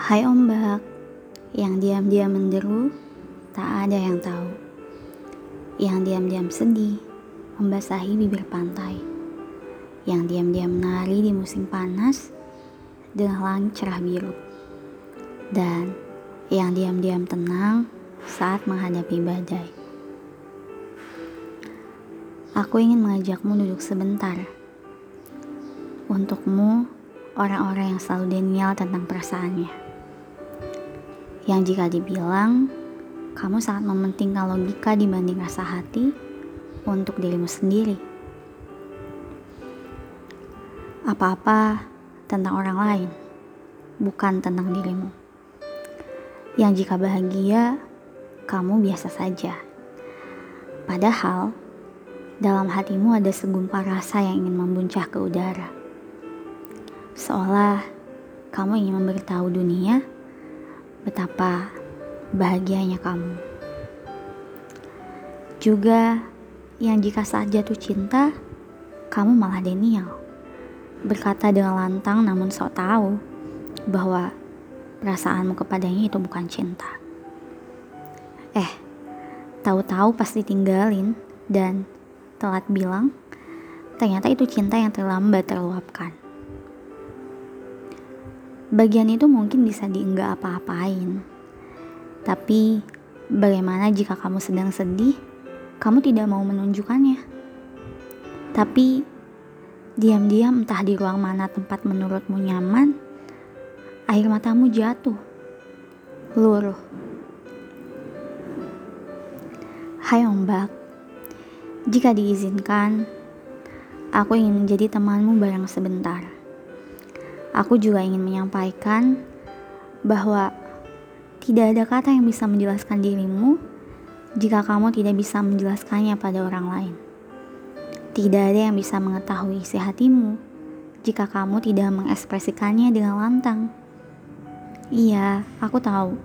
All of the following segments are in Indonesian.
Hai ombak, yang diam-diam menderu, tak ada yang tahu. Yang diam-diam sedih, membasahi bibir pantai. Yang diam-diam menari di musim panas, dengan langit cerah biru. Dan yang diam-diam tenang saat menghadapi badai. Aku ingin mengajakmu duduk sebentar. Untukmu, orang-orang yang selalu denial tentang perasaannya. Yang jika dibilang, kamu sangat mementingkan logika dibanding rasa hati untuk dirimu sendiri. Apa-apa tentang orang lain, bukan tentang dirimu. Yang jika bahagia, kamu biasa saja. Padahal, dalam hatimu ada segumpal rasa yang ingin membuncah ke udara. Seolah kamu ingin memberitahu dunia betapa bahagianya kamu. Juga yang jika saat jatuh cinta, kamu malah denial. Berkata dengan lantang namun sok tahu bahwa perasaanmu kepadanya itu bukan cinta. Eh, tahu-tahu pasti tinggalin dan telat bilang, ternyata itu cinta yang terlambat terluapkan. Bagian itu mungkin bisa dienggak apa-apain. Tapi bagaimana jika kamu sedang sedih, kamu tidak mau menunjukkannya. Tapi diam-diam entah di ruang mana tempat menurutmu nyaman, air matamu jatuh. Luruh. Hai ombak, jika diizinkan, aku ingin menjadi temanmu barang sebentar aku juga ingin menyampaikan bahwa tidak ada kata yang bisa menjelaskan dirimu jika kamu tidak bisa menjelaskannya pada orang lain. Tidak ada yang bisa mengetahui isi hatimu jika kamu tidak mengekspresikannya dengan lantang. Iya, aku tahu.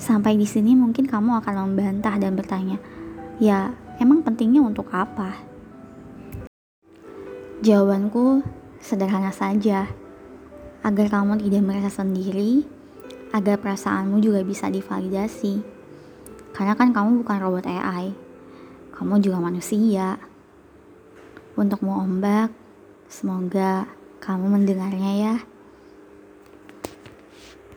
Sampai di sini mungkin kamu akan membantah dan bertanya, "Ya, emang pentingnya untuk apa?" Jawabanku sederhana saja agar kamu tidak merasa sendiri, agar perasaanmu juga bisa divalidasi. Karena kan kamu bukan robot AI, kamu juga manusia. Untukmu ombak, semoga kamu mendengarnya ya.